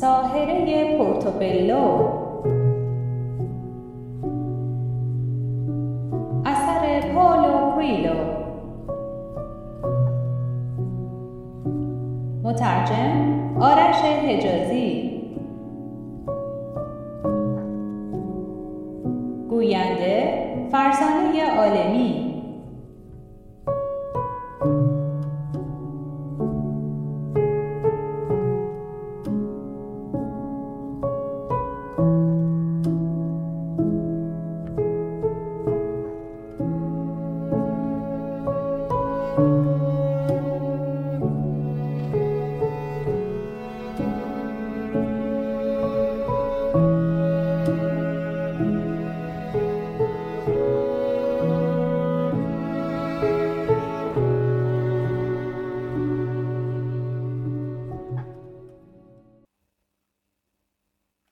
ساهره پورتوبلو. اثر پولو کویلو. مترجم آرش حجازی.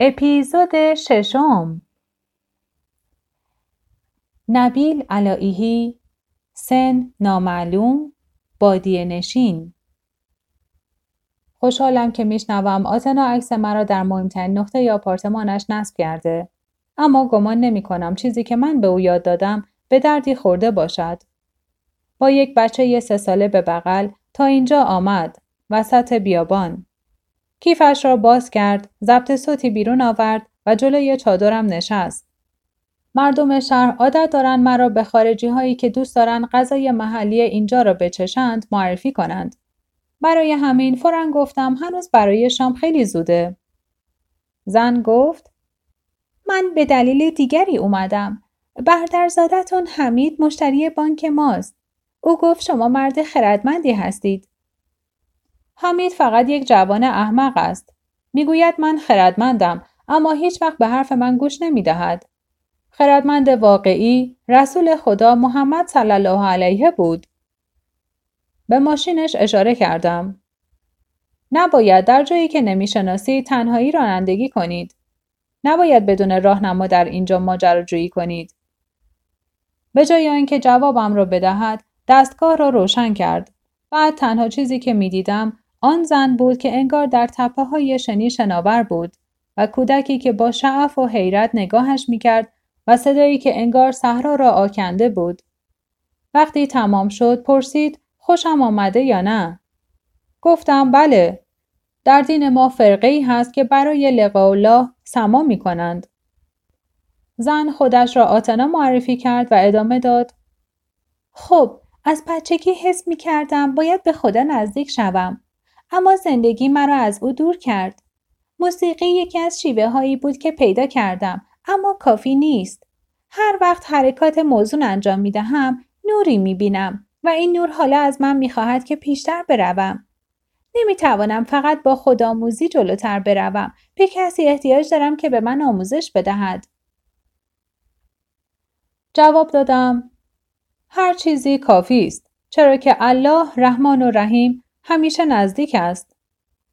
اپیزود ششم. نبیل علائیهی سن نامعلوم بادیه نشین. خوشحالم که میشنوم. آتنا عکس مرا در مهمترین نقطه یا آپارتمانش نصب کرده. اما گمان نمی کنم چیزی که من به او یاد دادم به دردی خورده باشد. با یک بچه یه سه ساله به بغل تا اینجا آمد. وسط بیابان. کیفش را باز کرد، ضبط صوتی بیرون آورد و جلوی چادرم نشست. مردم شهر عادت دارند مرا به خارجی هایی که دوست دارند غذای محلی اینجا را بچشند معرفی کنند. برای همین فورا گفتم هنوز برای شام خیلی زوده. زن گفت من به دلیل دیگری اومدم. برادرزادتون حمید مشتری بانک ماست. او گفت شما مرد خردمندی هستید. حمید فقط یک جوان احمق است. می‌گوید من خردمندم اما هیچ وقت به حرف من گوش نمی دهد. خردمند واقعی رسول خدا محمد صلی الله علیه بود. به ماشینش اشاره کردم. نباید در جایی که نمی‌شناسی تنهایی رانندگی کنید. نباید بدون راهنما در اینجا ماجراجویی کنید. به جای آنکه جوابم را بدهد دستگاه را روشن کرد. بعد تنها چیزی که می‌دیدم آن زن بود که انگار در تپه های شنی شناور بود و کودکی که با شعف و حیرت نگاهش می‌کرد و صدایی که انگار صحرا را آکنده بود. وقتی تمام شد پرسید خوشم آمده یا نه؟ گفتم بله. در دین ما فرقه ای هست که برای لقاء الله سما می کنند. زن خودش را آتنا معرفی کرد و ادامه داد. خب از بچگی حس می کردم باید به خدا نزدیک شوم. اما زندگی مرا از او دور کرد. موسیقی یکی از شیوه هایی بود که پیدا کردم اما کافی نیست. هر وقت حرکات موزون انجام می دهم نوری می بینم و این نور حالا از من می خواهد که پیشتر بروم. نمی توانم فقط با خودآموزی جلوتر بروم. به کسی احتیاج دارم که به من آموزش بدهد. جواب دادم هر چیزی کافی است چرا که الله رحمان و رحیم همیشه نزدیک است.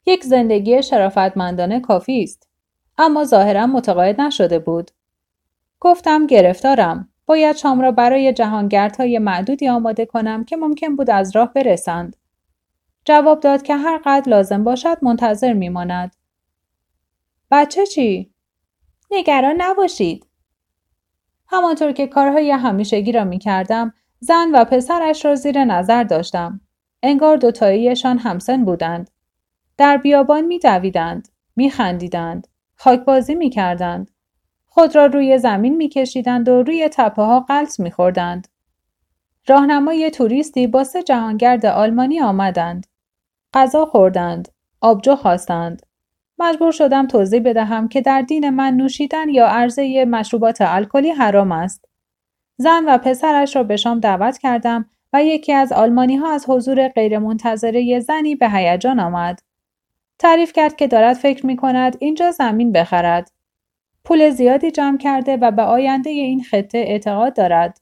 یک زندگی شرافتمندانه کافی است. اما ظاهرا متقاعد نشده بود. گفتم گرفتارم. باید شام را برای جهانگردهای معدودی آماده کنم که ممکن بود از راه برسند. جواب داد که هر قدر لازم باشد منتظر میماند. بچه چی؟ نگران نباشید. همانطور که کارهای همیشگی را می کردم، زن و پسرش را زیر نظر داشتم. انگار دوتاییشان همسن بودند. در بیابان می دویدند. می خندیدند. خاکبازی می کردند. خود را روی زمین می کشیدند و روی تپه ها قلط می خوردند. راهنمای توریستی با سه جهانگرد آلمانی آمدند. غذا خوردند. آبجو خواستند. مجبور شدم توضیح بدهم که در دین من نوشیدن یا عرضه مشروبات الکلی حرام است. زن و پسرش را به شام دعوت کردم و یکی از آلمانی ها از حضور غیرمنتظره زنی به هیجان آمد. تعریف کرد که دارد فکر می کند اینجا زمین بخرد. پول زیادی جمع کرده و به آینده این خطه اعتقاد دارد.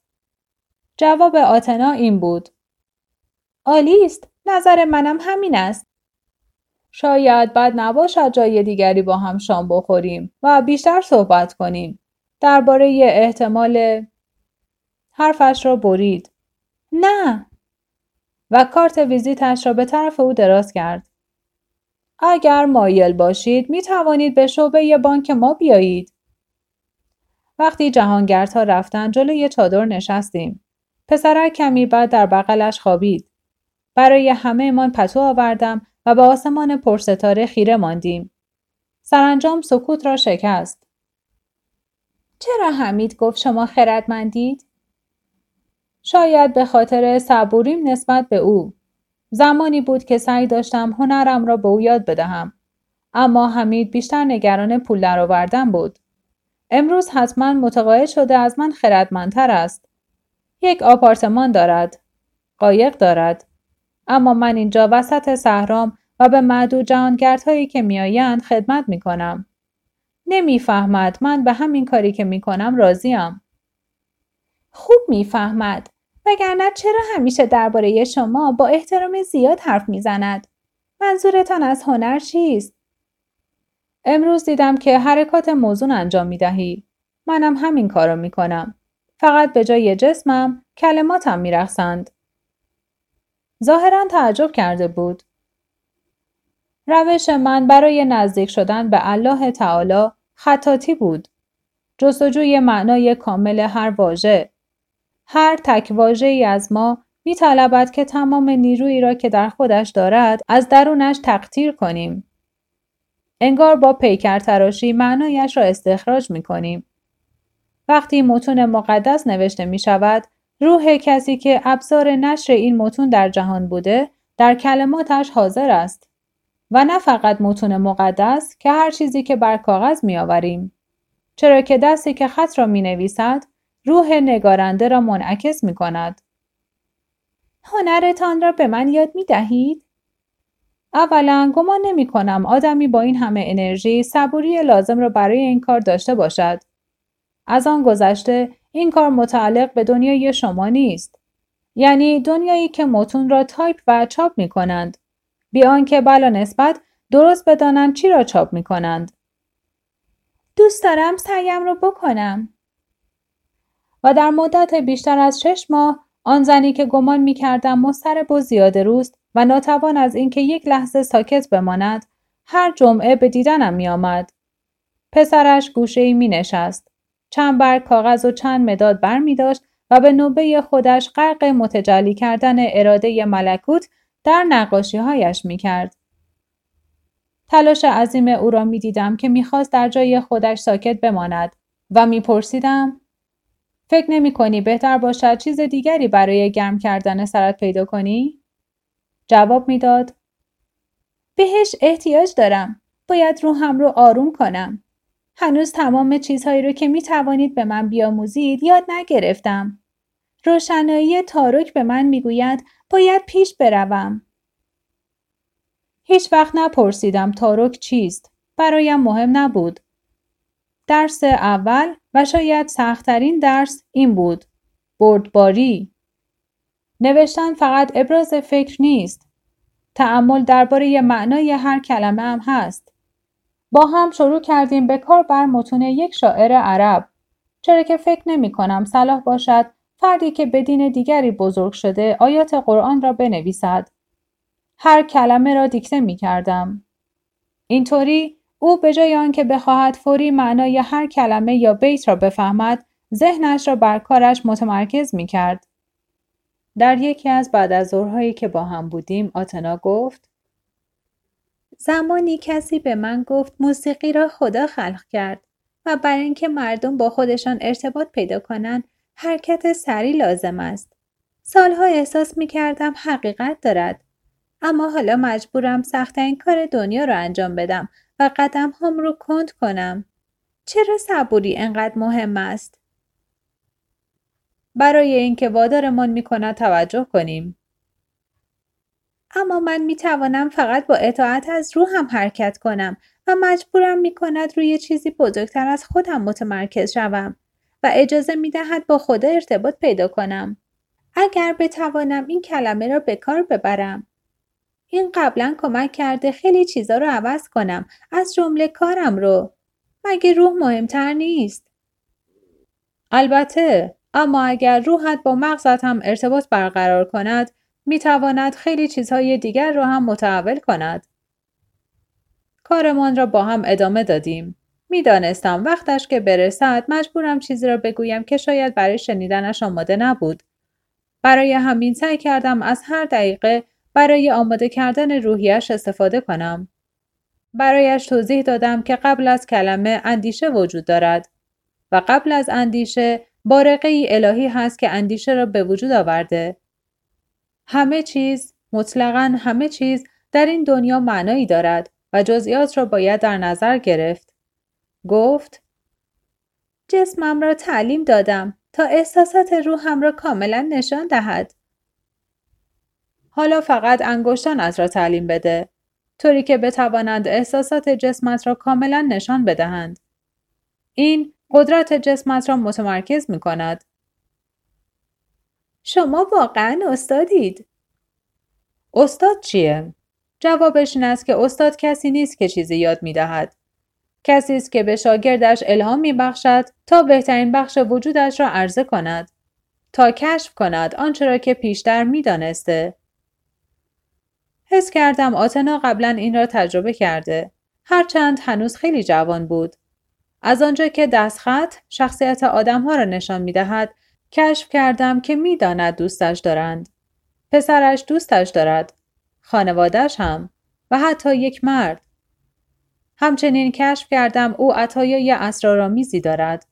جواب آتنا این بود. عالی است. نظر منم همین است. شاید بد نباشد جای دیگری با هم شام بخوریم و بیشتر صحبت کنیم. درباره احتمال حرفش را برید. نه و کارت ویزیتش را به طرف او دراز کرد. اگر مایل باشید می توانید به شعبه بانک ما بیایید. وقتی جهانگردها رفتن جلوی چادر نشستیم. پسرک کمی بعد در بغلش خوابید. برای همه من پتو آوردم و به آسمان پرستاره خیره ماندیم. سرانجام سکوت را شکست. چرا حمید گفت شما خردمندید؟ شاید به خاطر صبوریم نسبت به او. زمانی بود که سعی داشتم هنرم را به او یاد بدهم. اما حمید بیشتر نگران پول درآوردن بود. امروز حتما متقاعد شده از من خردمندتر است. یک آپارتمان دارد. قایق دارد. اما من اینجا وسط صحرام و به معدود جهانگردهایی که میآیند خدمت می کنم. نمی‌فهمد من به همین کاری که می کنم راضیم. خوب می‌فهمد. وگرنه چرا همیشه درباره شما با احترام زیاد حرف می‌زند؟ منظورتان از هنر چیست؟ امروز دیدم که حرکات موزون انجام می دهی. منم همین کارو می کنم. فقط به جای جسمم کلماتم می رخصند. ظاهرا تعجب کرده بود. روش من برای نزدیک شدن به الله تعالی خطاتی بود. جستجوی معنای کامل هر واژه. هر تک ای از ما می طلبد که تمام نیرویی را که در خودش دارد از درونش تقطیر کنیم. انگار با پیکر تراشی معنایش را استخراج می کنیم. وقتی متون مقدس نوشته می شود، روح کسی که ابزار نشر این متون در جهان بوده، در کلماتش حاضر است. و نه فقط متون مقدس که هر چیزی که بر کاغذ می آوریم. چرا که دستی که خط را می نویسد، روح نگارنده را منعکس می کند. هنرتان را به من یاد می دهید؟ اولا گمان نمی کنم آدمی با این همه انرژی صبوری لازم را برای این کار داشته باشد. از آن گذشته این کار متعلق به دنیای شما نیست. یعنی دنیایی که متون را تایپ و چاپ می کنند. بیان که بلا نسبت درست بدانند چی را چاپ می کنند. دوست دارم سعیم رو بکنم. و در مدت بیشتر از شش ماه آن زنی که گمان می کردم مسترب و زیاده روست و ناتوان از اینکه یک لحظه ساکت بماند هر جمعه به دیدنم می آمد. پسرش گوشه ای می نشست. چند برگ کاغذ و چند مداد بر می داشت و به نوبه خودش غرق متجلی کردن اراده ملکوت در نقاشی هایش می کرد. تلاش عظیم او را می دیدم که می‌خواست در جای خودش ساکت بماند و میپرسیدم فکر نمی کنی بهتر باشد چیز دیگری برای گرم کردن سرت پیدا کنی؟ جواب می‌داد بهش احتیاج دارم. باید روحم رو آروم کنم. هنوز تمام چیزهایی رو که می توانید به من بیاموزید یاد نگرفتم. روشنایی تاروک به من می‌گوید باید پیش بروم. هیچ وقت نپرسیدم تاروک چیست. برایم مهم نبود. درس اول و شاید سختترین درس این بود. بردباری. نوشتن فقط ابراز فکر نیست. تعمل درباره معنای هر کلمه هم هست. با هم شروع کردیم به کار بر متون یک شاعر عرب. چرا که فکر نمی کنم صلاح باشد فردی که به دین دیگری بزرگ شده آیات قرآن را بنویسد. هر کلمه را دیکته می کردم. اینطوری او به جای آنکه بخواهد فوری معنای هر کلمه یا بیت را بفهمد ذهنش را بر کارش متمرکز می کرد. در یکی از بعد از ظهرهایی که با هم بودیم آتنا گفت زمانی کسی به من گفت موسیقی را خدا خلق کرد و برای اینکه مردم با خودشان ارتباط پیدا کنند حرکت سری لازم است. سالها احساس می کردم حقیقت دارد. اما حالا مجبورم سختترین کار دنیا را انجام بدم و قدم هم رو کند کنم. چرا صبوری انقدر مهم است؟ برای اینکه وادارمان می کند توجه کنیم. اما من می توانم فقط با اطاعت از روحم حرکت کنم و مجبورم می کند روی چیزی بزرگتر از خودم متمرکز شوم و اجازه می دهد با خدا ارتباط پیدا کنم. اگر بتوانم این کلمه را به کار ببرم. این قبلا کمک کرده خیلی چیزا رو عوض کنم از جمله کارم رو. مگه روح مهمتر نیست؟ البته اما اگر روحت با مغزت هم ارتباط برقرار کند می تواند خیلی چیزهای دیگر را هم متحول کند. کارمان را با هم ادامه دادیم. می‌دانستم وقتش که برسد مجبورم چیزی را بگویم که شاید برای شنیدنش آماده نبود. برای همین سعی کردم از هر دقیقه برای آماده کردن روحیش استفاده کنم. برایش توضیح دادم که قبل از کلمه اندیشه وجود دارد و قبل از اندیشه بارقه ای الهی هست که اندیشه را به وجود آورده. همه چیز، مطلقا همه چیز در این دنیا معنایی دارد و جزئیات را باید در نظر گرفت. گفت جسمم را تعلیم دادم تا احساسات روحم را کاملا نشان دهد. حالا فقط از را تعلیم بده طوری که بتوانند احساسات جسمت را کاملا نشان بدهند. این قدرت جسمت را متمرکز می کند. شما واقعا استادید. استاد چیه؟ جوابش این است که استاد کسی نیست که چیزی یاد می دهد. کسی است که به شاگردش الهام می بخشد تا بهترین بخش وجودش را عرضه کند. تا کشف کند آنچه را که پیشتر می دانسته. حس کردم آتنا قبلا این را تجربه کرده. هرچند هنوز خیلی جوان بود. از آنجا که دستخط شخصیت آدمها را نشان می دهد، کشف کردم که می‌داند دوستش دارند. پسرش دوستش دارد. خانوادهش هم و حتی یک مرد. همچنین کشف کردم او عطایای اسرارآمیزی دارد.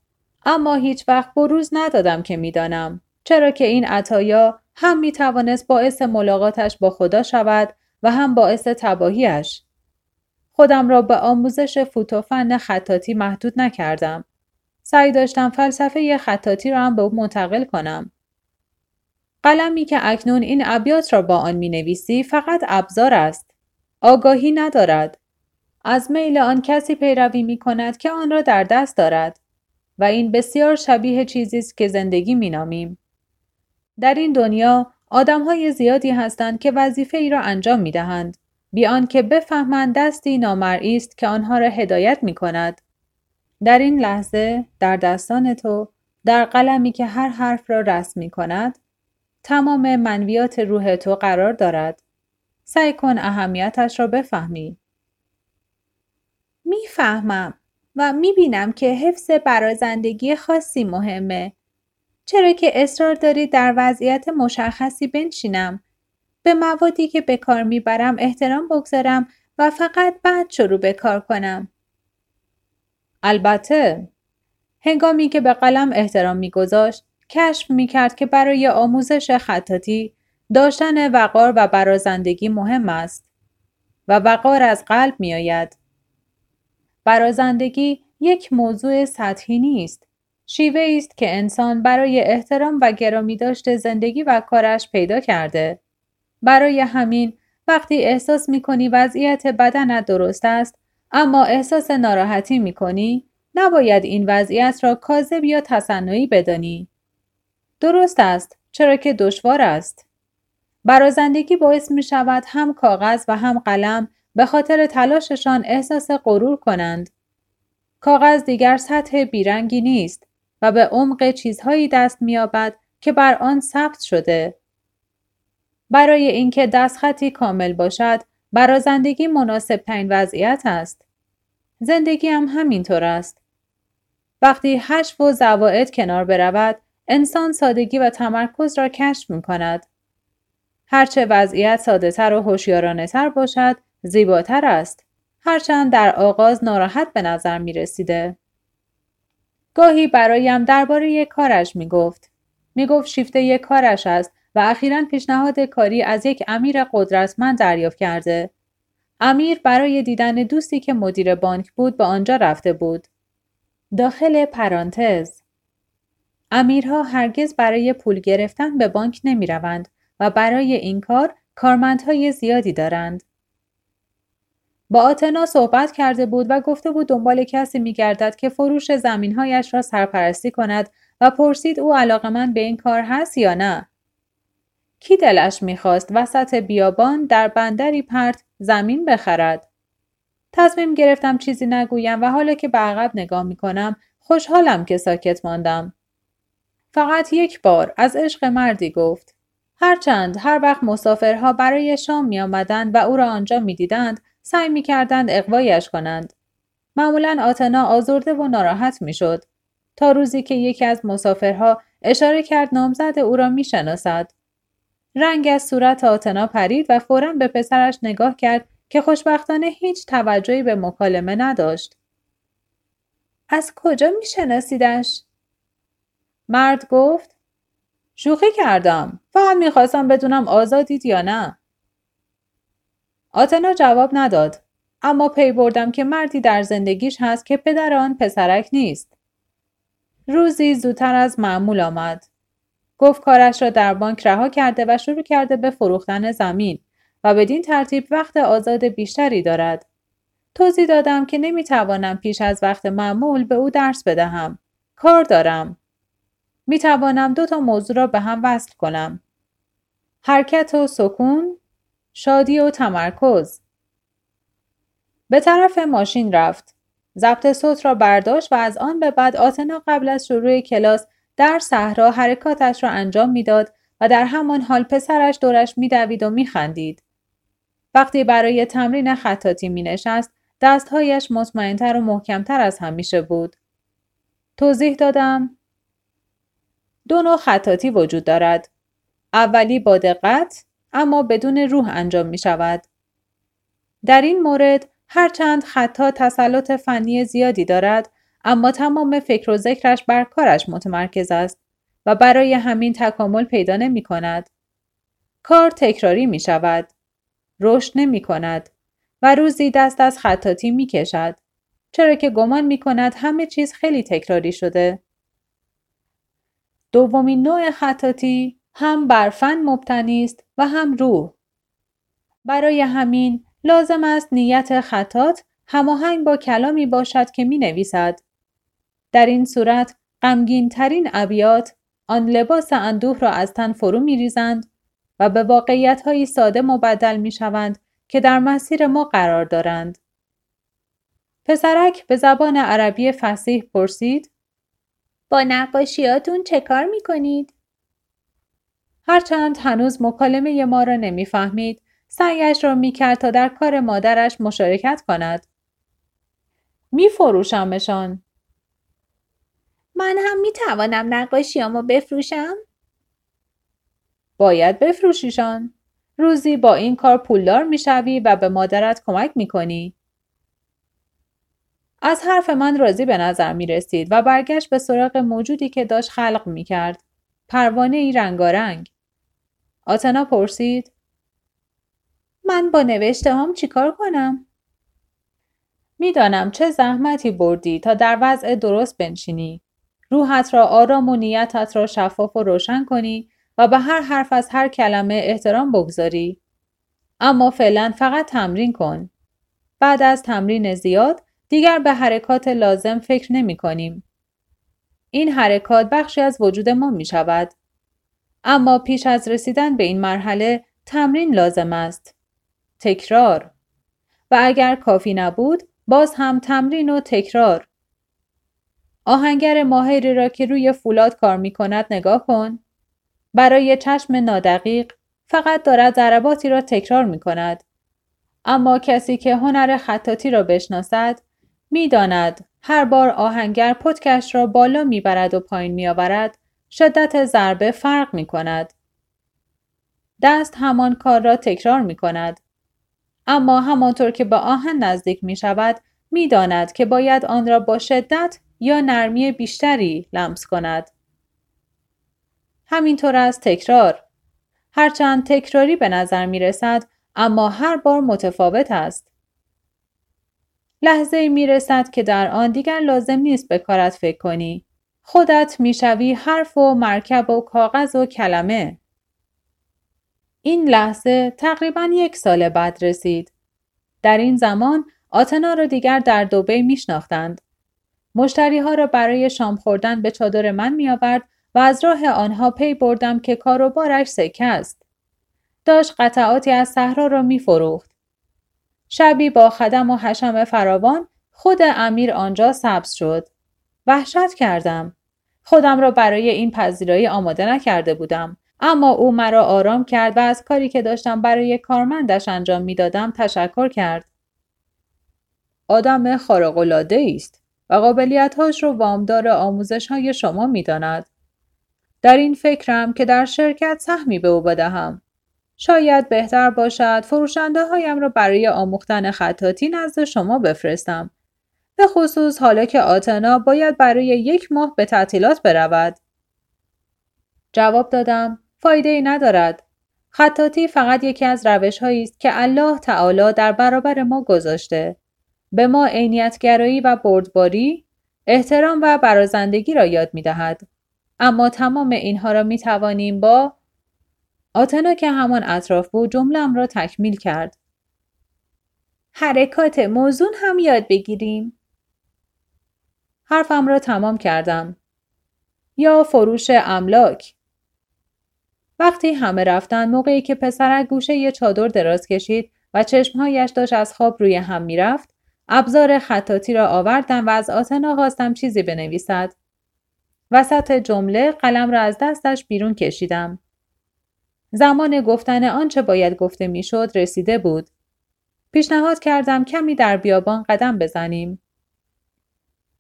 اما هیچ وقت بروز ندادم که می‌دانم چرا که این عطایا هم می توانست باعث ملاقاتش با خدا شود و هم باعث تباهیش. خودم را به آموزش فوتوفن خطاتی محدود نکردم. سعی داشتم فلسفه خطاتی را هم به او منتقل کنم. قلمی که اکنون این ابیات را با آن می نویسی فقط ابزار است. آگاهی ندارد. از میل آن کسی پیروی می کند که آن را در دست دارد و این بسیار شبیه چیزی است که زندگی می نامیم. در این دنیا آدم های زیادی هستند که وظیفه ای را انجام می دهند. بیان که بفهمند دستی نامرئی است که آنها را هدایت می کند. در این لحظه در دستان تو در قلمی که هر حرف را رسم می کند تمام منویات روح تو قرار دارد. سعی کن اهمیتش را بفهمی. می‌فهمم و می‌بینم که حفظ برازندگی خاصی مهمه. چرا که اصرار دارید در وضعیت مشخصی بنشینم به موادی که به کار می‌برم احترام بگذارم و فقط بعد شروع به کار کنم. البته هنگامی که به قلم احترام میگذاشت کشف می‌کرد که برای آموزش خطاتی داشتن وقار و برازندگی مهم است و وقار از قلب میآید. برازندگی یک موضوع سطحی نیست. شیوه است که انسان برای احترام و گرامی داشته زندگی و کارش پیدا کرده. برای همین وقتی احساس می کنی وضعیت بدنت درست است اما احساس ناراحتی می کنی نباید این وضعیت را کاذب یا تصنعی بدانی. درست است چرا که دشوار است. برازندگی باعث می شود هم کاغذ و هم قلم به خاطر تلاششان احساس غرور کنند. کاغذ دیگر سطح بیرنگی نیست و به عمق چیزهایی دست مییابد که بر آن ثبت شده. برای اینکه دستخطی کامل باشد، برازندگی مناسب ترین وضعیت است. زندگی هم همینطور است. وقتی هشت و زواعد کنار برود، انسان سادگی و تمرکز را کشف می کند. هرچه وضعیت ساده تر و هوشیارانه تر باشد، زیباتر است. هرچند در آغاز ناراحت به نظر می رسیده. گاهی برایم درباره کارش می گفت. می گفت شیفته کارش است و اخیرا پیشنهاد کاری از یک امیر قدرتمند دریافت کرده. امیر برای دیدن دوستی که مدیر بانک بود به آنجا رفته بود. داخل پرانتز امیرها هرگز برای پول گرفتن به بانک نمی روند و برای این کار کارمندهای زیادی دارند. با آتنا صحبت کرده بود و گفته بود دنبال کسی می گردد که فروش زمینهایش را سرپرستی کند و پرسید او علاقه به این کار هست یا نه. کی دلش می‌خواست وسط بیابان در بندری پرت زمین بخرد؟ تصمیم گرفتم چیزی نگویم و حالا که به عقب نگاه می‌کنم خوشحالم که ساکت ماندم. فقط یک بار از عشق مردی گفت. هرچند هر وقت مسافرها برای شام می آمدند و او را آنجا می دیدند سعی می کردند اقوایش کنند. معمولا آتنا آزرده و ناراحت می شد. تا روزی که یکی از مسافرها اشاره کرد نامزد او را می شناسد. رنگ از صورت آتنا پرید و فورا به پسرش نگاه کرد که خوشبختانه هیچ توجهی به مکالمه نداشت. از کجا می شناسیدش؟ مرد گفت شوخی کردم. فقط می‌خواستم بدونم آزادید یا نه. آتنا جواب نداد. اما پی بردم که مردی در زندگیش هست که پدر آن پسرک نیست. روزی زودتر از معمول آمد. گفت کارش را در بانک رها کرده و شروع کرده به فروختن زمین و بدین ترتیب وقت آزاد بیشتری دارد. توضیح دادم که نمی‌توانم پیش از وقت معمول به او درس بدهم. کار دارم. می توانم دو تا موضوع را به هم وصل کنم. حرکت و سکون، شادی و تمرکز. به طرف ماشین رفت. ضبط صوت را برداشت و از آن به بعد آتنا قبل از شروع کلاس در صحرا حرکاتش را انجام می‌داد و در همان حال پسرش دورش میدوید و میخندید. وقتی برای تمرین خطاتی می نشست، دستهایش مطمئنتر و محکمتر از همیشه بود. توضیح دادم دو نوع خطاتی وجود دارد. اولی با دقت اما بدون روح انجام می شود. در این مورد هرچند خطا تسلط فنی زیادی دارد اما تمام فکر و ذکرش بر کارش متمرکز است و برای همین تکامل پیدا نمی کند. کار تکراری می شود. رشد نمی کند و روزی دست از خطاتی می کشد. چرا که گمان می کند همه چیز خیلی تکراری شده. دومین نوع خطاتی هم بر فن مبتنی است و هم روح. برای همین لازم است نیت خطات هماهنگ با کلامی باشد که می نویسد. در این صورت غمگین ترین ابیات آن لباس اندوه را از تن فرو می ریزند و به واقعیت های ساده مبدل می شوند که در مسیر ما قرار دارند. پسرک به زبان عربی فسیح پرسید با نقاشیاتون چه کار می کنید؟ هرچند هنوز مکالمه ما را نمی‌فهمید سعیش را می کرد تا در کار مادرش مشارکت کند. می فروشمشان. من هم می توانم نقاشیامو بفروشم؟ باید بفروشیشان. روزی با این کار پولدار می‌شوی و به مادرت کمک می‌کنی. از حرف من راضی به نظر می رسید و برگشت به سراغ موجودی که داشت خلق می کرد. پروانه ای رنگارنگ. آتنا پرسید من با نوشته هم چیکار کنم؟ می‌دانم چه زحمتی بردی تا در وضع درست بنشینی. روحت را آرام و نیتت را شفاف و روشن کنی و به هر حرف از هر کلمه احترام بگذاری. اما فعلا فقط تمرین کن. بعد از تمرین زیاد دیگر به حرکات لازم فکر نمی کنیم. این حرکات بخشی از وجود ما می شود. اما پیش از رسیدن به این مرحله تمرین لازم است. تکرار. و اگر کافی نبود باز هم تمرین و تکرار. آهنگر ماهری را که روی فولاد کار می کند نگاه کن. برای چشم نادقیق فقط دارد ضرباتی را تکرار می کند. اما کسی که هنر خطاتی را بشناسد می‌داند هر بار آهنگر پتکش را بالا می‌برد و پایین میآورد شدت ضربه فرق می کند. دست همان کار را تکرار می کند. اما همانطور که به آهن نزدیک می شود می داند که باید آن را با شدت یا نرمی بیشتری لمس کند. همینطور از تکرار. هرچند تکراری به نظر می رسد اما هر بار متفاوت است. لحظه می رسد که در آن دیگر لازم نیست به کارت فکر کنی. خودت می‌شوی حرف و مرکب و کاغذ و کلمه. این لحظه تقریبا یک سال بعد رسید. در این زمان آتنا را دیگر در دوبه میشناختند. مشتری ها را برای شام خوردن به چادر من می آورد و از راه آنها پی بردم که کاروبارش سکه است. داشت قطعاتی از صحرا را می فروخت. شبی با خدم و حشم فراوان خود امیر آنجا سبز شد. وحشت کردم. خودم را برای این پذیرایی آماده نکرده بودم. اما او مرا آرام کرد و از کاری که داشتم برای کارمندش انجام می‌دادم تشکر کرد. آدم خارق‌العاده است و قابلیتهاش رو وامدار آموزش های شما می داند. در این فکرم که در شرکت سهمی به او بدهم. شاید بهتر باشد فروشنده هایم را برای آموختن خطاطی نزد شما بفرستم. به خصوص حالا که آتنا باید برای یک ماه به تعطیلات برود. جواب دادم فایده ای ندارد. خطاطی فقط یکی از روش هایی است که الله تعالی در برابر ما گذاشته. به ما عینیتگرایی و بردباری، احترام و برازندگی را یاد می دهد. اما تمام اینها را می توانیم با آتنا که همان اطراف بود جملم را تکمیل کرد. حرکات موزون هم یاد بگیریم. حرفم را تمام کردم. یا فروش املاک. وقتی همه رفتن موقعی که پسرک گوشه یه چادر دراز کشید و چشمهایش داشت از خواب روی هم می‌رفت ابزار خطاطی را آوردم و از آتنا خواستم چیزی بنویسد وسط جمله قلم را از دستش بیرون کشیدم زمان گفتن آنچه باید گفته می‌شد رسیده بود پیشنهاد کردم کمی در بیابان قدم بزنیم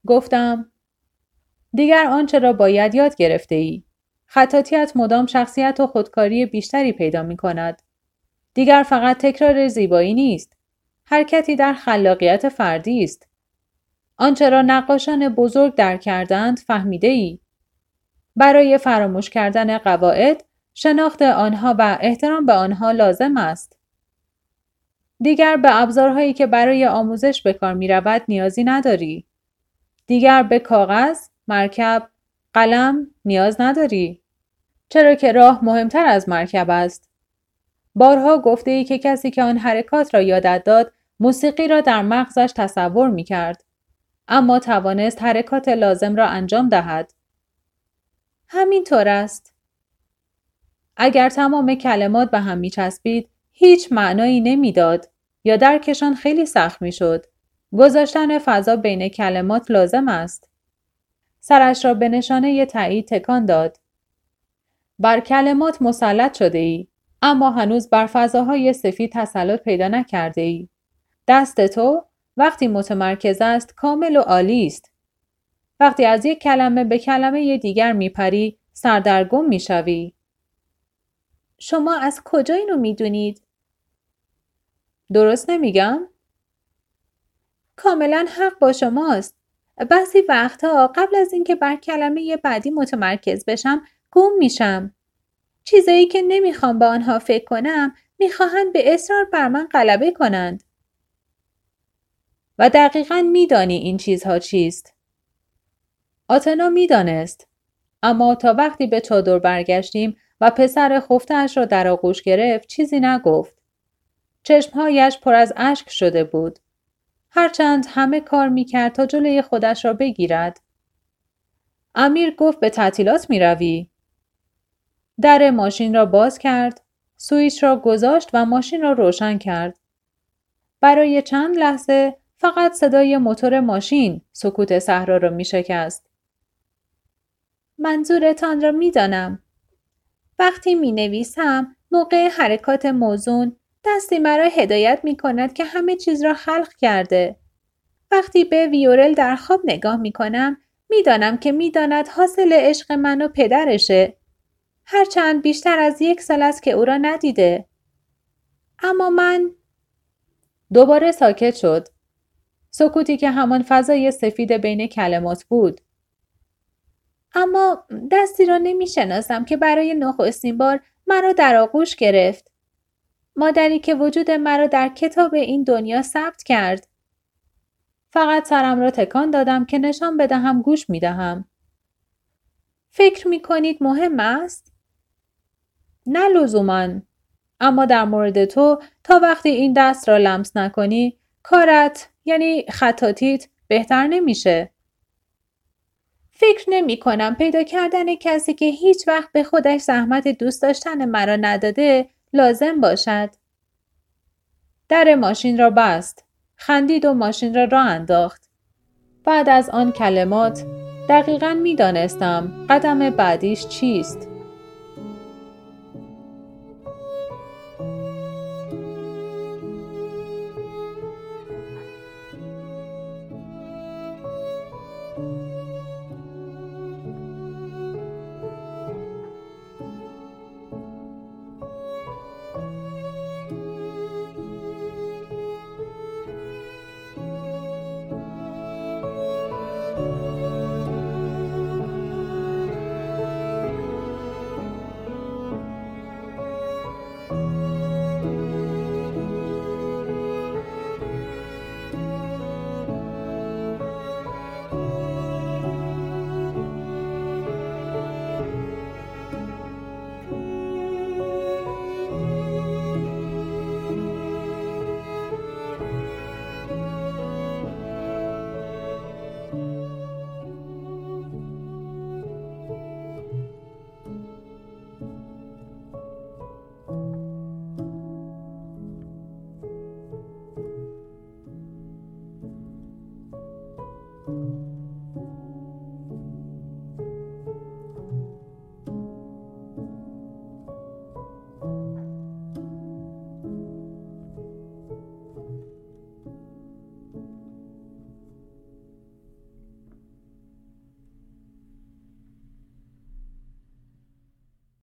گفتم دیگر آنچه را باید یاد گرفته ای خطاطیت مدام شخصیت و خودکاری بیشتری پیدا می کند. دیگر فقط تکرار زیبایی نیست. حرکتی در خلاقیت فردی است. آنچه را نقاشان بزرگ در کردند فهمیده ای. برای فراموش کردن قواعد شناخت آنها و احترام به آنها لازم است. دیگر به ابزارهایی که برای آموزش به کار می رود نیازی نداری. دیگر به کاغذ، مرکب، قلم نیاز نداری. چرا که راه مهمتر از مرکب است. بارها گفته ای که کسی که آن حرکات را یادت داد موسیقی را در مغزش تصور می کرد. اما توانست حرکات لازم را انجام دهد. همینطور است. اگر تمام کلمات به هم می چسبید هیچ معنایی نمی‌داد یا درکشان خیلی سخت می شد. گذاشتن فضا بین کلمات لازم است. سرش را به نشانه تایید تکان داد. بر کلمات مسلط شده ای اما هنوز بر فضاهای سفید تسلط پیدا نکرده ای. دست تو وقتی متمرکز است کامل و عالی است. وقتی از یک کلمه به کلمه دیگر میپری سردرگم می‌شوی. شما از کجا اینو می‌دونید؟ درست نمیگم؟ کاملا حق با شماست. بعضی وقتها قبل از اینکه بر کلمه بعدی متمرکز بشم گم میشم. چیزایی که نمی‌خوام به آنها فکر کنم می‌خواهند به اصرار بر من غلبه کنند. و دقیقا میدانی این چیزها چیست. آتنا می‌دانست. اما تا وقتی به چادر برگشتیم و پسر خفتهاش را در آغوش گرفت چیزی نگفت. چشمهایش پر از اشک شده بود. هرچند همه کار می‌کرد تا جلوی خودش را بگیرد. امیر گفت به تعطیلات می روی. در ماشین را باز کرد، سویچ را گذاشت و ماشین را روشن کرد. برای چند لحظه فقط صدای موتور ماشین سکوت صحرا را می شکست. منظورتان را می دانم. وقتی می نویسم موقع حرکات موزون دستی مرا هدایت می کند که همه چیز را خلق کرده. وقتی به ویورل در خواب نگاه می کنم می دانم که می داند حاصل عشق من و پدرشه هرچند بیشتر از یک سال است که او را ندیده. اما من دوباره ساکت شد. سکوتی که همان فضای سفید بین کلمات بود. اما دستی را نمی شناسم که برای نخستین بار مرا در آغوش گرفت. مادری که وجود مرا در کتاب این دنیا ثبت کرد. فقط سرم را تکان دادم که نشان بدهم گوش می دهم. فکر می کنید مهم است؟ نه لزوما اما در مورد تو تا وقتی این دست را لمس نکنی کارت یعنی خطاتیت بهتر نمیشه فکر نمی کنم پیدا کردن کسی که هیچ وقت به خودش زحمت دوست داشتن مرا نداده لازم باشد. در ماشین را بست. خندید و ماشین را راه انداخت. بعد از آن کلمات دقیقا می دانستم قدم بعدیش چیست.